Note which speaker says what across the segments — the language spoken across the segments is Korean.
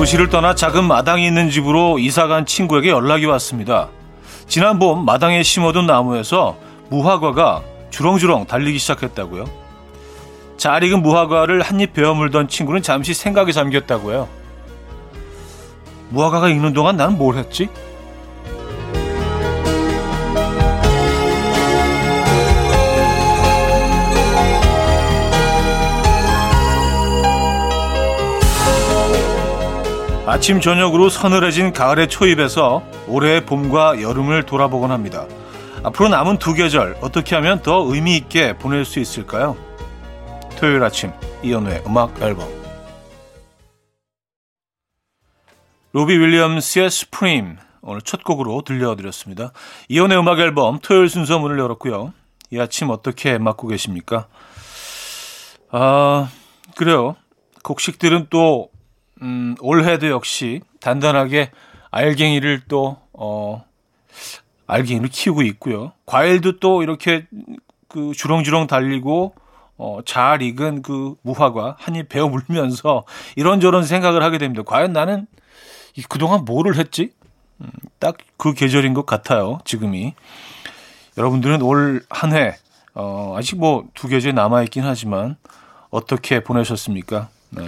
Speaker 1: 도시를 떠나 작은 마당이 있는 집으로 이사간 친구에게 연락이 왔습니다. 지난 봄 마당에 심어둔 나무에서 무화과가 주렁주렁 달리기 시작했다고요. 잘 익은 무화과를 한입 베어 물던 친구는 잠시 생각에 잠겼다고요. 무화과가 익는 동안 나는 뭘 했지? 아침 저녁으로 서늘해진 가을의 초입에서 올해의 봄과 여름을 돌아보곤 합니다. 앞으로 남은 두 계절 어떻게 하면 더 의미 있게 보낼 수 있을까요? 토요일 아침 이연우의 음악 앨범 로비 윌리엄스의 스프림 오늘 첫 곡으로 들려드렸습니다. 이연우의 음악 앨범 토요일 순서 문을 열었고요. 이 아침 어떻게 맞고 계십니까? 아 그래요. 곡식들은 또 음, 올해도 역시 단단하게 알갱이를 또, 어, 알갱이를 키우고 있고요. 과일도 또 이렇게 그 주렁주렁 달리고, 어, 잘 익은 그 무화과 한입 베어 물면서 이런저런 생각을 하게 됩니다. 과연 나는 그동안 뭐를 했지? 음, 딱그 계절인 것 같아요. 지금이. 여러분들은 올 한 해, 어, 아직 뭐 두 계절 남아있긴 하지만 어떻게 보내셨습니까? 네.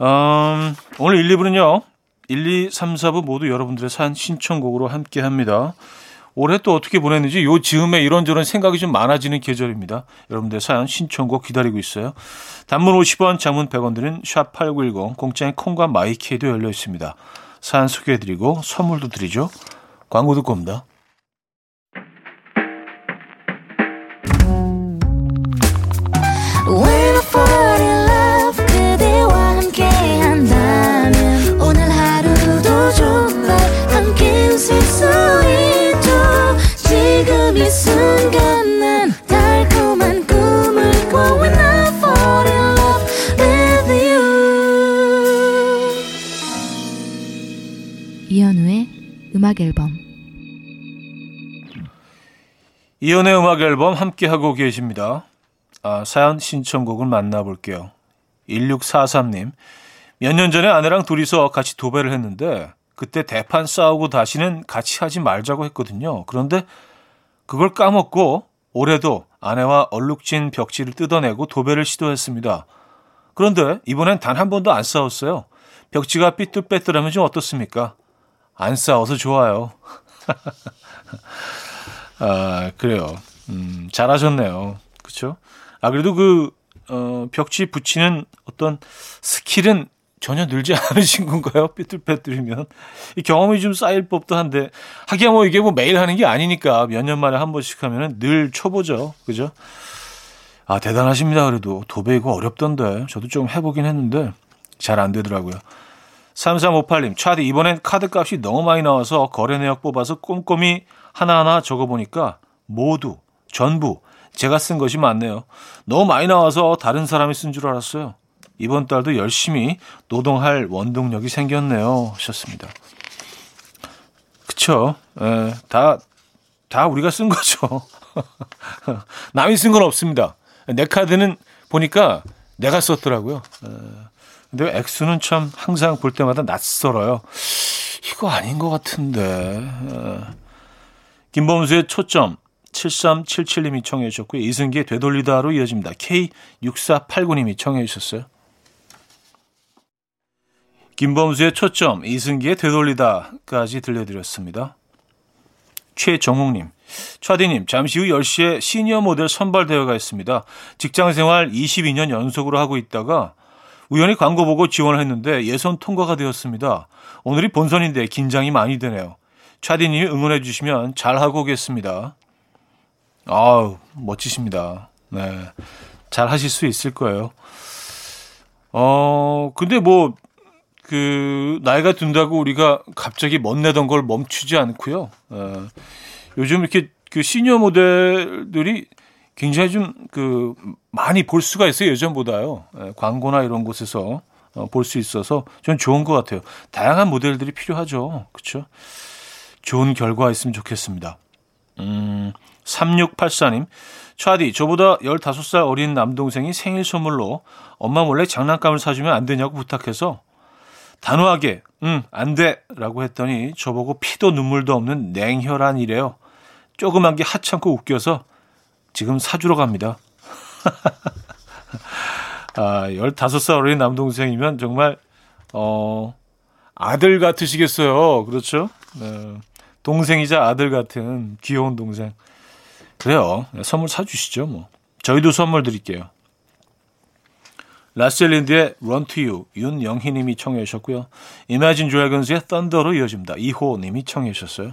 Speaker 1: 음, 오늘 1, 2부는요. 1, 2, 3, 4부 모두 여러분들의 산 신청곡으로 함께 합니다. 올해 또 어떻게 보냈는지 요 즈음에 이런저런 생각이 좀 많아지는 계절입니다. 여러분들 사연 신청곡 기다리고 있어요. 단문 50원, 장문 100원 드는 샵8910 공짜인 콩과 마이키에도 열려 있습니다. 사연 소개해드리고 선물도 드리죠. 광고 듣고 옵니다.
Speaker 2: 음악 앨범
Speaker 1: 이연의 음악 앨범 함께 하고 계십니다. 아, 사연 신청곡을 만나볼게요. 1643님. 몇 년 전에 아내랑 둘이서 같이 도배를 했는데 그때 대판 싸우고 다시는 같이 하지 말자고 했거든요. 그런데 그걸 까먹고 올해도 아내와 얼룩진 벽지를 뜯어내고 도배를 시도했습니다. 그런데 이번엔 단 한 번도 안 싸웠어요. 벽지가 삐뚤빼뚤하면 좀 어떻습니까? 안 싸워서 좋아요. 아, 그래요. 음, 잘하셨네요. 그쵸? 아, 그래도 그, 어, 벽지 붙이는 어떤 스킬은 전혀 늘지 않으신 건가요? 삐뚤빼뚤이면. 이 경험이 좀 쌓일 법도 한데, 하기야 뭐 이게 뭐 매일 하는 게 아니니까 몇 년 만에 한 번씩 하면은 늘 초보죠. 그죠? 아, 대단하십니다. 그래도 도배 이거 어렵던데. 저도 좀 해보긴 했는데, 잘 안 되더라고요. 3358님, 차디, 이번엔 카드 값이 너무 많이 나와서 거래 내역 뽑아서 꼼꼼히 하나하나 적어보니까 모두, 전부, 제가 쓴 것이 많네요. 너무 많이 나와서 다른 사람이 쓴 줄 알았어요. 이번 달도 열심히 노동할 원동력이 생겼네요. 하셨습니다. 그쵸. 에, 다, 다 우리가 쓴 거죠. 남이 쓴 건 없습니다. 내 카드는 보니까 내가 썼더라고요. 에. 근데 액수는 참 항상 볼 때마다 낯설어요. 이거 아닌 것 같은데. 어. 김범수의 초점 7377님이 청해 주셨고요. 이승기의 되돌리다로 이어집니다. K6489님이 청해 주셨어요. 김범수의 초점, 이승기의 되돌리다까지 들려드렸습니다. 최정욱님, 차디님, 잠시 후 10시에 시니어 모델 선발 대회가 있습니다. 직장 생활 22년 연속으로 하고 있다가 우연히 광고 보고 지원을 했는데 예선 통과가 되었습니다. 오늘이 본선인데 긴장이 많이 되네요. 차디님이 응원해 주시면 잘하고 오겠습니다. 아우, 멋지십니다. 네. 잘 하실 수 있을 거예요. 어, 근데 뭐, 그, 나이가 든다고 우리가 갑자기 멋내던 걸 멈추지 않고요. 어, 요즘 이렇게 그 시니어 모델들이 굉장히 좀 그 많이 볼 수가 있어요 예전보다요. 예, 광고나 이런 곳에서 어, 볼 수 있어서 전 좋은 것 같아요. 다양한 모델들이 필요하죠. 그렇죠 좋은 결과 있으면 좋겠습니다. 음 3684님. 차디 저보다 15살 어린 남동생이 생일 선물로 엄마 몰래 장난감을 사주면 안 되냐고 부탁해서 단호하게 응, 안 돼. 라고 했더니 저보고 피도 눈물도 없는 냉혈한 이래요. 조그만 게 하찮고 웃겨서 지금 사주러 갑니다. 아, 15살 어린 남동생이면 정말, 어, 아들 같으시겠어요. 그렇죠? 네. 동생이자 아들 같은 귀여운 동생. 그래요. 선물 사주시죠, 뭐. 저희도 선물 드릴게요. 라셀린드의 Run to You 윤영희 님이 청해 주셨고요. Imagine Dragons의 Thunder로 이어집니다. 이호 님이 청해 주셨어요.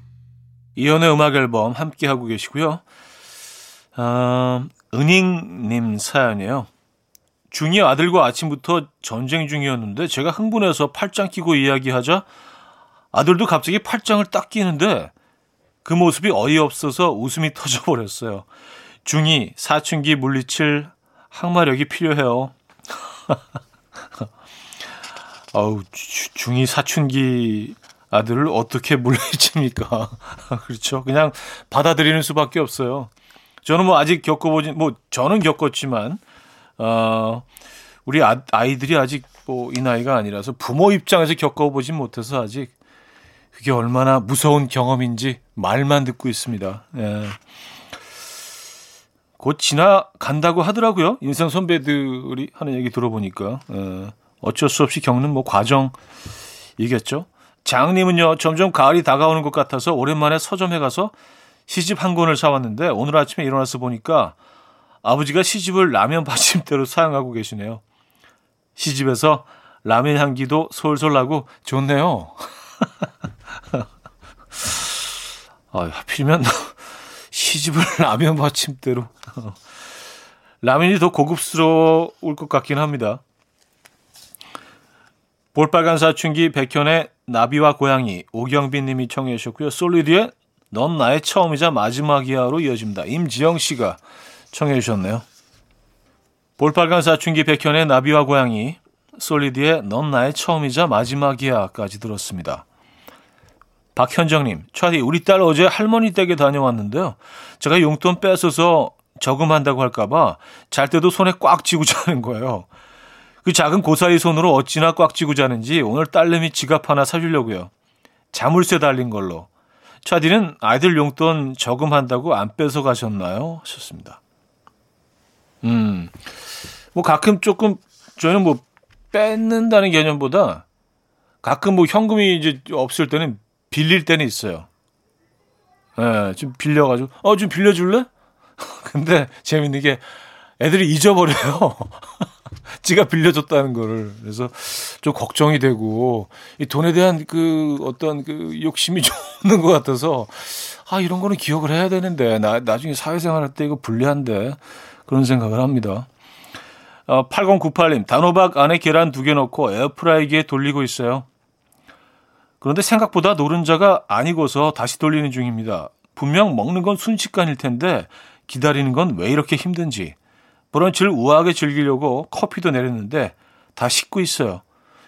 Speaker 1: 이현우의 음악 앨범 함께 하고 계시고요. 아, 은잉님 사연이에요. 중이 아들과 아침부터 전쟁 중이었는데 제가 흥분해서 팔짱 끼고 이야기하자 아들도 갑자기 팔짱을 딱 끼는데 그 모습이 어이없어서 웃음이 터져버렸어요. 중이 사춘기 물리칠 항마력이 필요해요. 아우 중이 사춘기 아들을 어떻게 물리칩니까? 그렇죠. 그냥 받아들이는 수밖에 없어요. 저는 뭐 아직 겪어보진 뭐 저는 겪었지만 어 우리 아, 아이들이 아직 뭐 이 나이가 아니라서 부모 입장에서 겪어보진 못해서 아직 그게 얼마나 무서운 경험인지 말만 듣고 있습니다. 예. 곧 지나간다고 하더라고요. 인생 선배들이 하는 얘기 들어보니까 예. 어쩔 수 없이 겪는 뭐 과정이겠죠. 장님은요, 점점 가을이 다가오는 것 같아서 오랜만에 서점에 가서 시집 한 권을 사왔는데 오늘 아침에 일어나서 보니까 아버지가 시집을 라면 받침대로 사용하고 계시네요. 시집에서 라면 향기도 솔솔 나고 좋네요. 아, 하필이면 시집을 라면 받침대로. 라면이 더 고급스러울 것 같긴 합니다. 볼빨간 사춘기 백현의 나비와 고양이 오경빈 님이 청해 주셨고요. 솔리드의 넌 나의 처음이자 마지막이야로 이어집니다. 임지영 씨가 청해 주셨네요. 볼빨간 사춘기 백현의 나비와 고양이 솔리드의 넌 나의 처음이자 마지막이야까지 들었습니다. 박현정님, 차디 우리 딸 어제 할머니 댁에 다녀왔는데요. 제가 용돈 뺏어서 저금한다고 할까봐 잘 때도 손에 꽉 쥐고 자는 거예요. 그 작은 고사리 손으로 어찌나 꽉 쥐고 자는지 오늘 딸내미 지갑 하나 사주려고요. 자물쇠 달린 걸로. 차디는 아이들 용돈 저금한다고 안 뺏어 가셨나요? 하셨습니다. 음, 뭐 가끔 조금 저희는 뭐 뺏는다는 개념보다 가끔 뭐 현금이 이제 없을 때는 빌릴 때는 있어요. 예, 네, 좀 빌려가지고, 어, 좀 빌려줄래? 근데 재밌는 게 애들이 잊어버려요. 지가 빌려줬다는 거를. 그래서 좀 걱정이 되고, 이 돈에 대한 그 어떤 그 욕심이 좀 없는 것 같아서, 아, 이런 거는 기억을 해야 되는데, 나, 나중에 사회생활 할 때 이거 불리한데, 그런 생각을 합니다. 어, 8098님, 단호박 안에 계란 두 개 넣고 에어프라이기에 돌리고 있어요. 그런데 생각보다 노른자가 아니고서 다시 돌리는 중입니다. 분명 먹는 건 순식간일 텐데 기다리는 건 왜 이렇게 힘든지. 브런치를 우아하게 즐기려고 커피도 내렸는데 다 식고 있어요.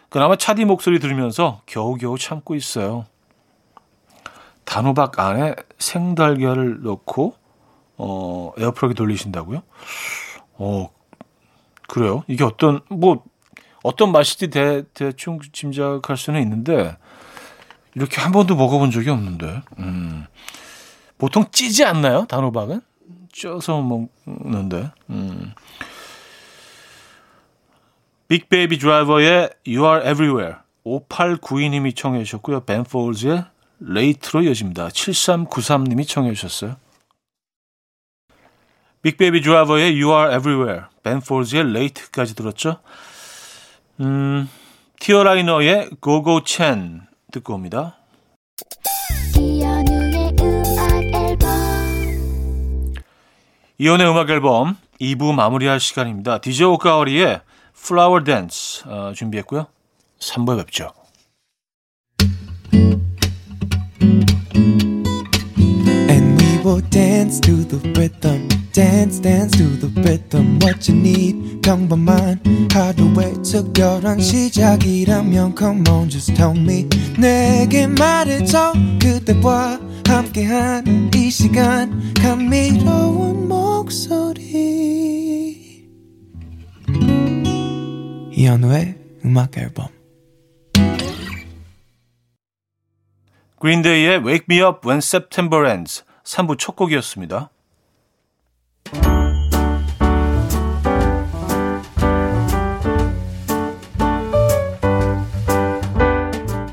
Speaker 1: 그나마 차디 목소리 들으면서 겨우겨우 참고 있어요. 단호박 안에 생달걀을 넣고 어, 에어프라기 돌리신다고요? 어, 그래요? 이게 어떤 뭐 어떤 맛일지 대, 대충 짐작할 수는 있는데 이렇게 한 번도 먹어본 적이 없는데. 음. 보통 찌지 않나요? 단호박은? 쪄서 먹는데. 음. 빅베이비 드라이버의 You Are Everywhere 5892님이 청해 주셨고요. 벤폴즈의 Late로 이어집니다. 7393님이 청해 주셨어요. 빅베이비 드라이버의 You Are Everywhere 벤폴즈의 Late까지 들었죠. 음, 티어라이너의 Go Go Chen 듣고 옵니다. 이현우의 음악 앨범 2부 마무리할 시간입니다. DJ 오카와리의 Flower Dance 어, 준비했고요. 3부에 뵙죠.
Speaker 3: Dance dance dance 시작이라면 come on just tell me 내게 말해줘 그대와 함께한 이 시간 감미로운 목소리 이현우의 음악 앨범
Speaker 1: 그린데이의 Wake Me Up When September Ends 3부 첫 곡이었습니다.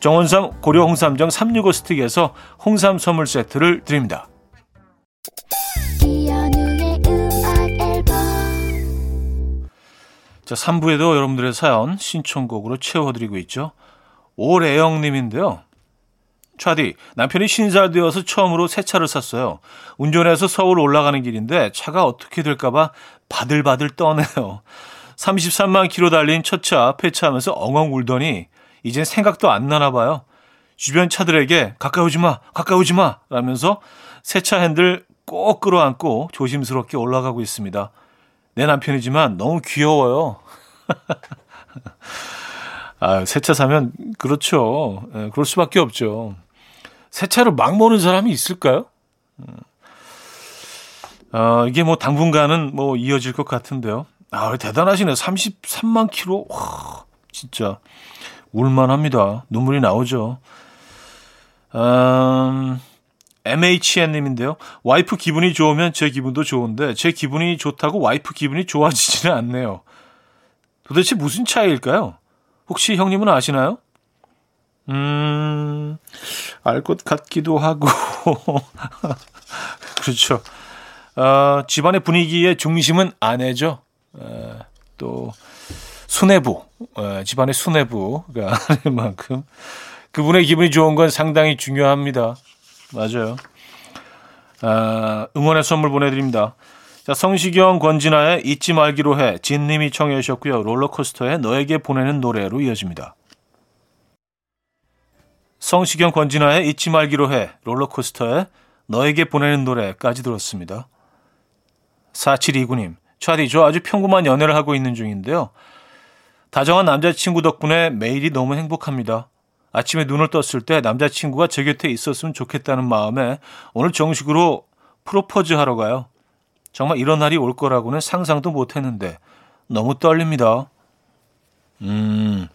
Speaker 1: 정원삼 고려 홍삼정 365 스틱에서 홍삼 선물 세트를 드립니다. 자, 3부에도 여러분들의 사연 신청곡으로 채워드리고 있죠. 올애영님인데요. 차디, 남편이 신살되어서 처음으로 새 차를 샀어요. 운전해서 서울 올라가는 길인데 차가 어떻게 될까봐 바들바들 떠네요. 33만 킬로 달린 첫 차 폐차하면서 엉엉 울더니 이젠 생각도 안 나나 봐요. 주변 차들에게 가까이 오지 마, 가까이 오지 마 라면서 새 차 핸들 꼭 끌어안고 조심스럽게 올라가고 있습니다. 내 남편이지만 너무 귀여워요. 아, 새 차 사면 그렇죠. 네, 그럴 수밖에 없죠. 새 차를 막 모는 사람이 있을까요? 어, 이게 뭐 당분간은 뭐 이어질 것 같은데요. 아, 대단하시네. 33만 킬로. 와, 진짜. 울만합니다. 눈물이 나오죠. 음, MHN님인데요. 와이프 기분이 좋으면 제 기분도 좋은데 제 기분이 좋다고 와이프 기분이 좋아지지는 않네요. 도대체 무슨 차이일까요? 혹시 형님은 아시나요? 음, 알 것 같기도 하고. 그렇죠. 어, 집안의 분위기의 중심은 아내죠. 에, 또, 수뇌부, 에, 집안의 수뇌부가 하는 만큼 그분의 기분이 좋은 건 상당히 중요합니다. 맞아요. 아, 응원의 선물 보내드립니다. 자, 성시경, 권진아의 잊지 말기로 해, 진님이 청해 주셨고요. 롤러코스터의 너에게 보내는 노래로 이어집니다. 성시경, 권진아의 잊지 말기로 해, 롤러코스터의 너에게 보내는 노래까지 들었습니다. 4729님, 차디, 저 아주 평범한 연애를 하고 있는 중인데요. 다정한 남자친구 덕분에 매일이 너무 행복합니다. 아침에 눈을 떴을 때 남자친구가 제 곁에 있었으면 좋겠다는 마음에 오늘 정식으로 프로포즈 하러 가요. 정말 이런 날이 올 거라고는 상상도 못 했는데 너무 떨립니다. 음,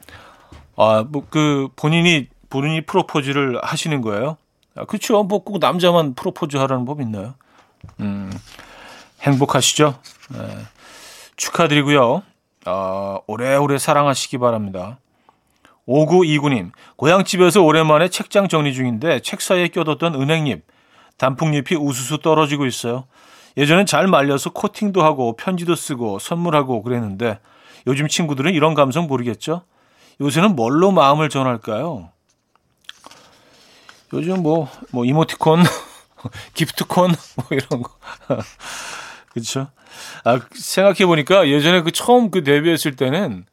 Speaker 1: 아, 뭐, 그, 본인이, 본인이 프로포즈를 하시는 거예요? 아, 그쵸. 뭐 꼭 남자만 프로포즈 하라는 법 있나요? 음, 행복하시죠? 네. 축하드리고요. 어, 오래오래 사랑하시기 바랍니다. 5929님, 고향집에서 오랜만에 책장 정리 중인데 책 사이에 껴뒀던 은행잎, 단풍잎이 우수수 떨어지고 있어요. 예전엔 잘 말려서 코팅도 하고 편지도 쓰고 선물하고 그랬는데 요즘 친구들은 이런 감성 모르겠죠? 요새는 뭘로 마음을 전할까요? 요즘 뭐, 뭐, 이모티콘, 기프트콘, 뭐 이런 거. 그쵸. 아, 생각해 보니까 예전에 그 처음 그 데뷔했을 때는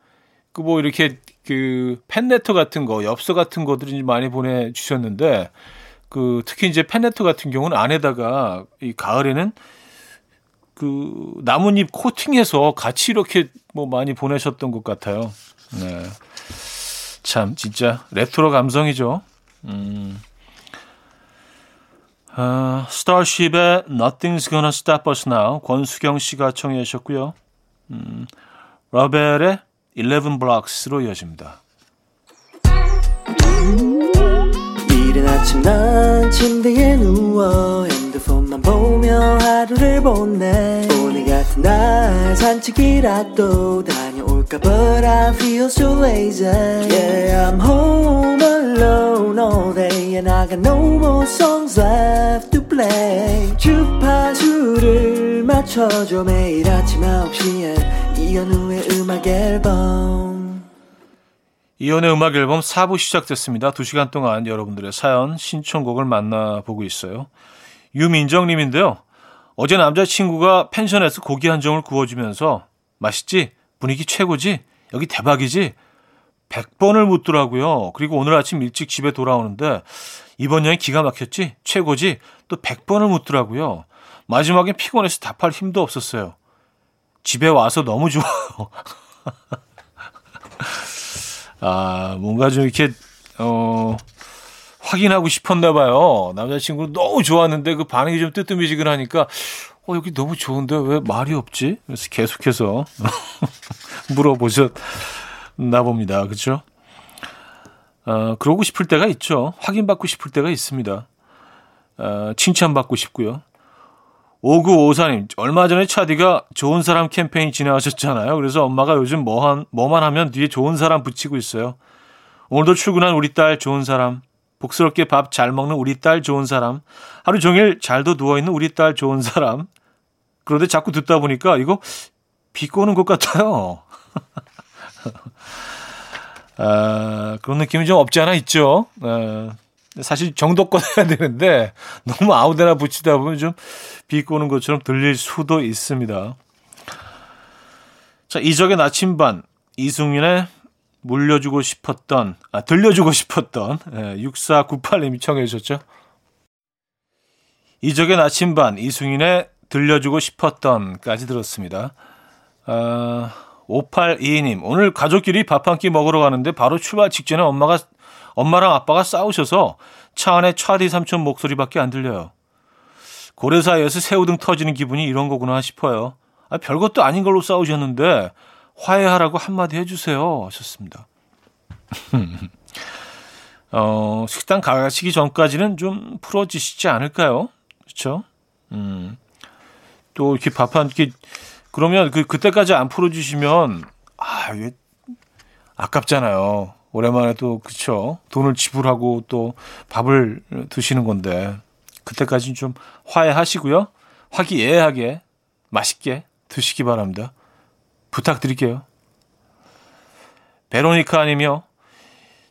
Speaker 1: 그 뭐 이렇게 그 팬레터 같은 거, 엽서 같은 거들이 많이 보내 주셨는데 그 특히 이제 팬레터 같은 경우는 안에다가 이 가을에는 그 나뭇잎 코팅해서 같이 이렇게 뭐 많이 보내셨던 것 같아요. 네. 참 진짜 레트로 감성이죠. 음. 아, 스타쉽의 Nothing's Gonna Stop Us Now 권수경 씨가 청해 주셨고요. 음, 러벨의 Eleven Blocks로 이어집니다.
Speaker 4: 이른 아침 난 침대에 누워 핸드폰만 보며 하루를 보내 오늘 같은 날 산책이라도 다 녀올까 But I feel so lazy Yeah I'm home alone all day And I got no more songs left to play 주파수를 맞춰줘 매일 아침 9시에 이현우의 음악 앨범
Speaker 1: 이연의 음악 앨범 4부 시작됐습니다. 2시간 동안 여러분들의 사연, 신청곡을 만나보고 있어요. 유민정 님인데요. 어제 남자친구가 펜션에서 고기 한 점을 구워주면서 맛있지? 분위기 최고지? 여기 대박이지? 100번을 묻더라고요. 그리고 오늘 아침 일찍 집에 돌아오는데 이번 여행 기가 막혔지? 최고지? 또 100번을 묻더라고요. 마지막엔 피곤해서 답할 힘도 없었어요. 집에 와서 너무 좋아요. 아, 뭔가 좀 이렇게, 어, 확인하고 싶었나 봐요. 남자친구는 너무 좋았는데 그 반응이 좀 뜨뜻미지근하니까, 어, 여기 너무 좋은데 왜 말이 없지? 그래서 계속해서 물어보셨나 봅니다. 그죠? 어, 그러고 싶을 때가 있죠. 확인받고 싶을 때가 있습니다. 어, 칭찬받고 싶고요. 5954님, 얼마 전에 차디가 좋은 사람 캠페인 진행하셨잖아요. 그래서 엄마가 요즘 뭐 한, 뭐만 하면 뒤에 좋은 사람 붙이고 있어요. 오늘도 출근한 우리 딸 좋은 사람, 복스럽게 밥 잘 먹는 우리 딸 좋은 사람, 하루 종일 잘도 누워있는 우리 딸 좋은 사람. 그런데 자꾸 듣다 보니까 이거 비꼬는 것 같아요. 아, 그런 느낌이 좀 없지 않아 있죠. 아, 사실 정도껏 해야 되는데 너무 아무데나 붙이다 보면 좀 비꼬는 것처럼 들릴 수도 있습니다. 자, 이적의 나침반 이승윤의 물려주고 싶었던 아 들려주고 싶었던 예, 6498님이 청해 주셨죠. 이적의 나침반 이승윤의 들려주고 싶었던까지 들었습니다. 아, 5822님 오늘 가족끼리 밥 한 끼 먹으러 가는데 바로 출발 직전에 엄마가 엄마랑 아빠가 싸우셔서 차 안에 차디 삼촌 목소리밖에 안 들려요. 고래 사이에서 새우등 터지는 기분이 이런 거구나 싶어요. 아, 별것도 아닌 걸로 싸우셨는데 화해하라고 한마디 해주세요 하셨습니다. 어, 식당 가시기 전까지는 좀 풀어지시지 않을까요? 그렇죠? 음. 또 이렇게 밥한끼 그러면 그 그때까지 안 풀어 주시면 아 이게 아깝잖아요. 오랜만에 또 그쵸 돈을 지불하고 또 밥을 드시는 건데 그때까지는 좀 화해하시고요. 화기애애하게 맛있게 드시기 바랍니다. 부탁드릴게요. 베로니카 아니며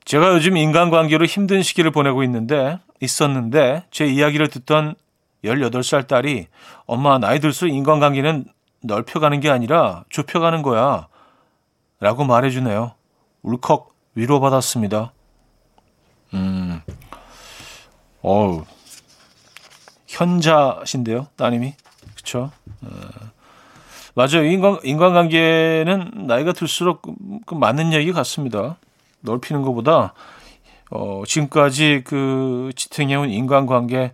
Speaker 1: 제가 요즘 인간관계로 힘든 시기를 보내고 있는데 있었는데 제 이야기를 듣던 18살 딸이 엄마 나이 들수록 인간관계는 넓혀가는 게 아니라 좁혀가는 거야 라고 말해주네요. 울컥 위로받았습니다. 음, 어우, 현자신데요, 따님이. 그쵸? 어, 맞아요. 인간, 인간관계는 나이가 들수록 그, 그 맞는 얘기 같습니다. 넓히는 것보다, 어, 지금까지 그 지탱해온 인간관계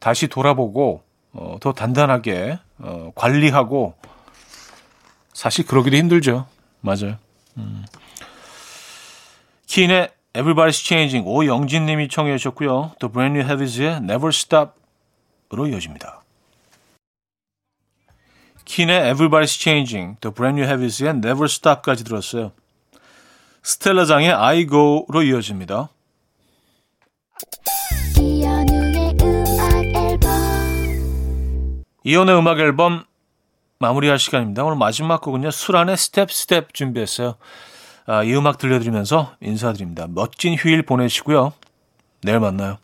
Speaker 1: 다시 돌아보고, 어, 더 단단하게, 어, 관리하고, 사실 그러기도 힘들죠. 맞아요. 음. 키인의 Everybody's Changing 오영진 님이 청해 주셨고요. 또 Brand New Heavies의 Never Stop으로 이어집니다. 키인의 Everybody's Changing, 또 Brand New Heavies의 Never Stop까지 들었어요. 스텔라장의 I Go로 이어집니다.
Speaker 5: 이현우의 음악 앨범
Speaker 1: 이현우의 음악 앨범 마무리할 시간입니다. 오늘 마지막 곡은요. 수란의 Step Step 준비했어요. 아, 이 음악 들려드리면서 인사드립니다. 멋진 휴일 보내시고요. 내일 만나요.